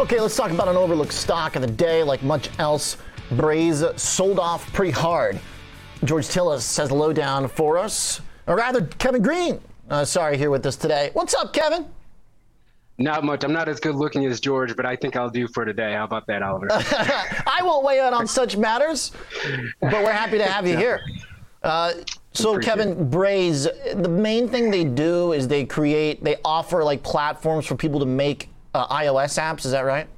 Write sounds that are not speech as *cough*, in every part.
Okay, let's talk about an overlooked stock of the day. Like much else, Braze sold off pretty hard. George Tsilis has the lowdown for us, or rather, Kevin Green. Uh, sorry, here with us today. What's up, Kevin? Not much. I'm not as good looking as George, but I think I'll do for today. How about that, Oliver? *laughs* I won't weigh in on such matters, but we're happy to have you here. Uh, so, Kevin, Braze, the main thing they do is they create, they offer like platforms for people to make uh, iOS apps. Is that right?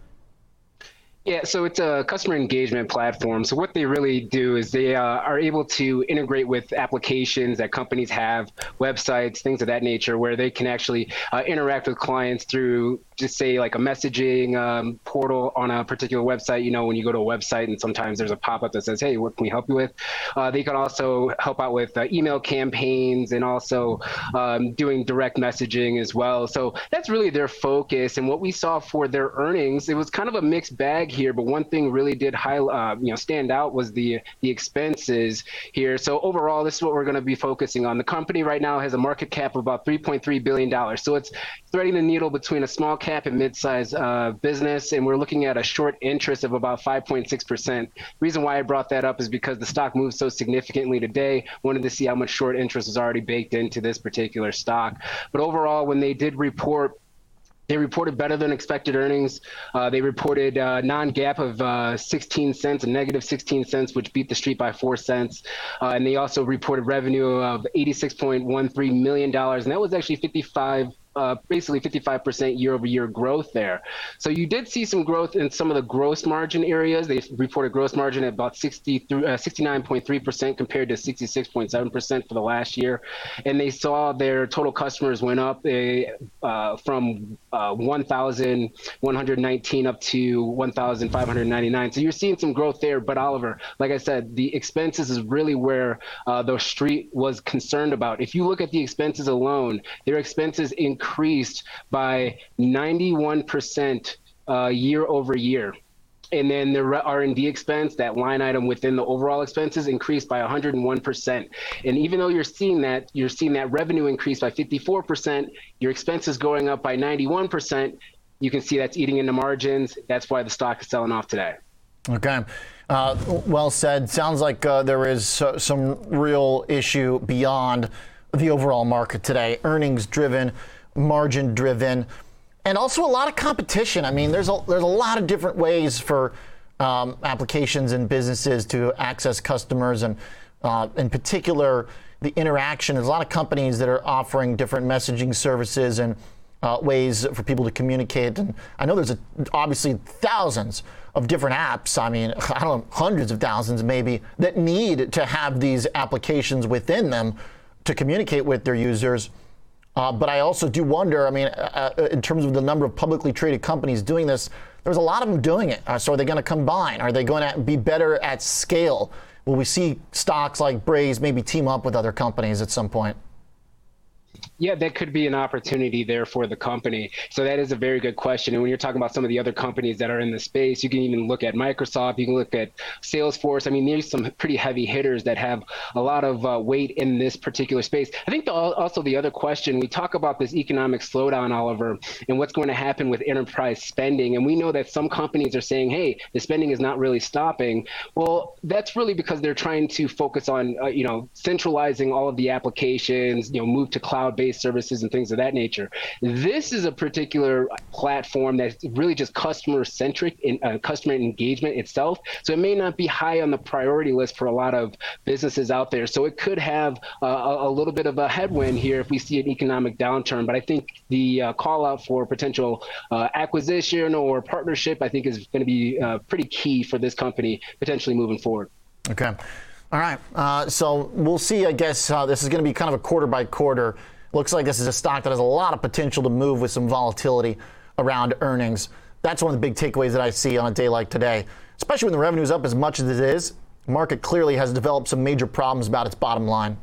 Yeah, so it's a customer engagement platform. So what they really do is they uh, are able to integrate with applications that companies have, websites, things of that nature, where they can actually uh, interact with clients through just say like a messaging um, portal on a particular website. You know, when you go to a website and sometimes there's a pop-up that says, "Hey, what can we help you with?" Uh, they can also help out with uh, email campaigns and also um, doing direct messaging as well. So that's really their focus. And what we saw for their earnings, it was kind of a mixed bag here, but one thing really did high, uh, you know, stand out was the the expenses here. So overall, this is what we're going to be focusing on. The company right now has a market cap of about 3.3 billion dollars. So it's threading the needle between a small cap and mid-sized uh, business, and we're looking at a short interest of about 5.6 percent. Reason why I brought that up is because the stock moved so significantly today. Wanted to see how much short interest is already baked into this particular stock. But overall, when they did report they reported better than expected earnings. Uh, they reported uh, non-GAAP of uh, 16 cents, a negative 16 cents, which beat the street by four cents. Uh, and they also reported revenue of 86.13 million dollars, and that was actually 55 uh, basically 55% year over year growth there. So you did see some growth in some of the gross margin areas. They reported gross margin at about 60 uh, 69.3% compared to 66.7% for the last year. And they saw their total customers went up uh, from uh, 1,119 up to 1,599. So you're seeing some growth there. But Oliver, like I said, the expenses is really where uh, the street was concerned about. If you look at the expenses alone, their expenses increased by 91% uh, year over year. And then the R&D expense, that line item within the overall expenses, increased by 101%. And even though you're seeing that, you're seeing that revenue increase by 54%, your expenses going up by 91%. You can see that's eating into margins. That's why the stock is selling off today. Okay. Uh, well said. Sounds like uh, there is uh, some real issue beyond the overall market today. Earnings driven margin driven, and also a lot of competition. I mean, there's a there's a lot of different ways for um, applications and businesses to access customers, and uh, in particular, the interaction. There's a lot of companies that are offering different messaging services and uh, ways for people to communicate. And I know there's a, obviously thousands of different apps. I mean, I don't know, hundreds of thousands maybe that need to have these applications within them to communicate with their users. Uh, but I also do wonder, I mean, uh, uh, in terms of the number of publicly traded companies doing this, there's a lot of them doing it. Uh, so are they going to combine? Are they going to be better at scale? Will we see stocks like Braze maybe team up with other companies at some point? Yeah, that could be an opportunity there for the company. So that is a very good question. And when you're talking about some of the other companies that are in the space, you can even look at Microsoft, you can look at Salesforce. I mean, there's some pretty heavy hitters that have a lot of uh, weight in this particular space. I think the, also the other question, we talk about this economic slowdown, Oliver, and what's going to happen with enterprise spending. And we know that some companies are saying, hey, the spending is not really stopping. Well, that's really because they're trying to focus on, uh, you know, centralizing all of the applications, you know, move to cloud cloud-based services and things of that nature. This is a particular platform that's really just customer-centric in uh, customer engagement itself. So it may not be high on the priority list for a lot of businesses out there. So it could have uh, a, little bit of a headwind here if we see an economic downturn. But I think the uh, call out for potential uh, acquisition or partnership, I think, is going to be uh, pretty key for this company potentially moving forward. Okay. All right. Uh, so we'll see. I guess this is going to be kind of a quarter by quarter Looks like this is a stock that has a lot of potential to move with some volatility around earnings. That's one of the big takeaways that I see on a day like today, especially when the revenue is up as much as it is. Market clearly has developed some major problems about its bottom line.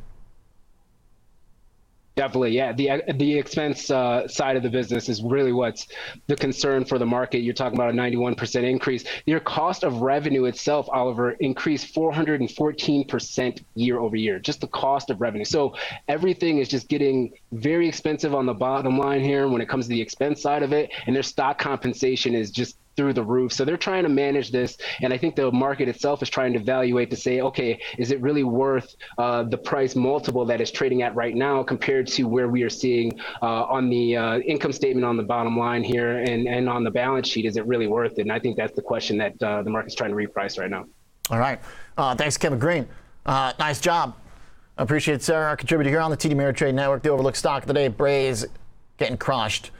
Definitely, yeah. The the expense uh, side of the business is really what's the concern for the market. You're talking about a 91% increase. Your cost of revenue itself, Oliver, increased 414% year over year. Just the cost of revenue. So everything is just getting very expensive on the bottom line here when it comes to the expense side of it, and their stock compensation is just through the roof. So they're trying to manage this, and I think the market itself is trying to evaluate to say, okay, is it really worth uh, the price multiple that it's trading at right now compared to where we are seeing uh, on the uh, income statement on the bottom line here and and on the balance sheet? Is it really worth it? And I think that's the question that uh, the market's trying to reprice right now. All right. Uh, thanks, Kevin Green. Uh, nice job. Appreciate Sarah, our contributor here on the TD Ameritrade Network. The Overlook stock of the day, Braze, getting crushed.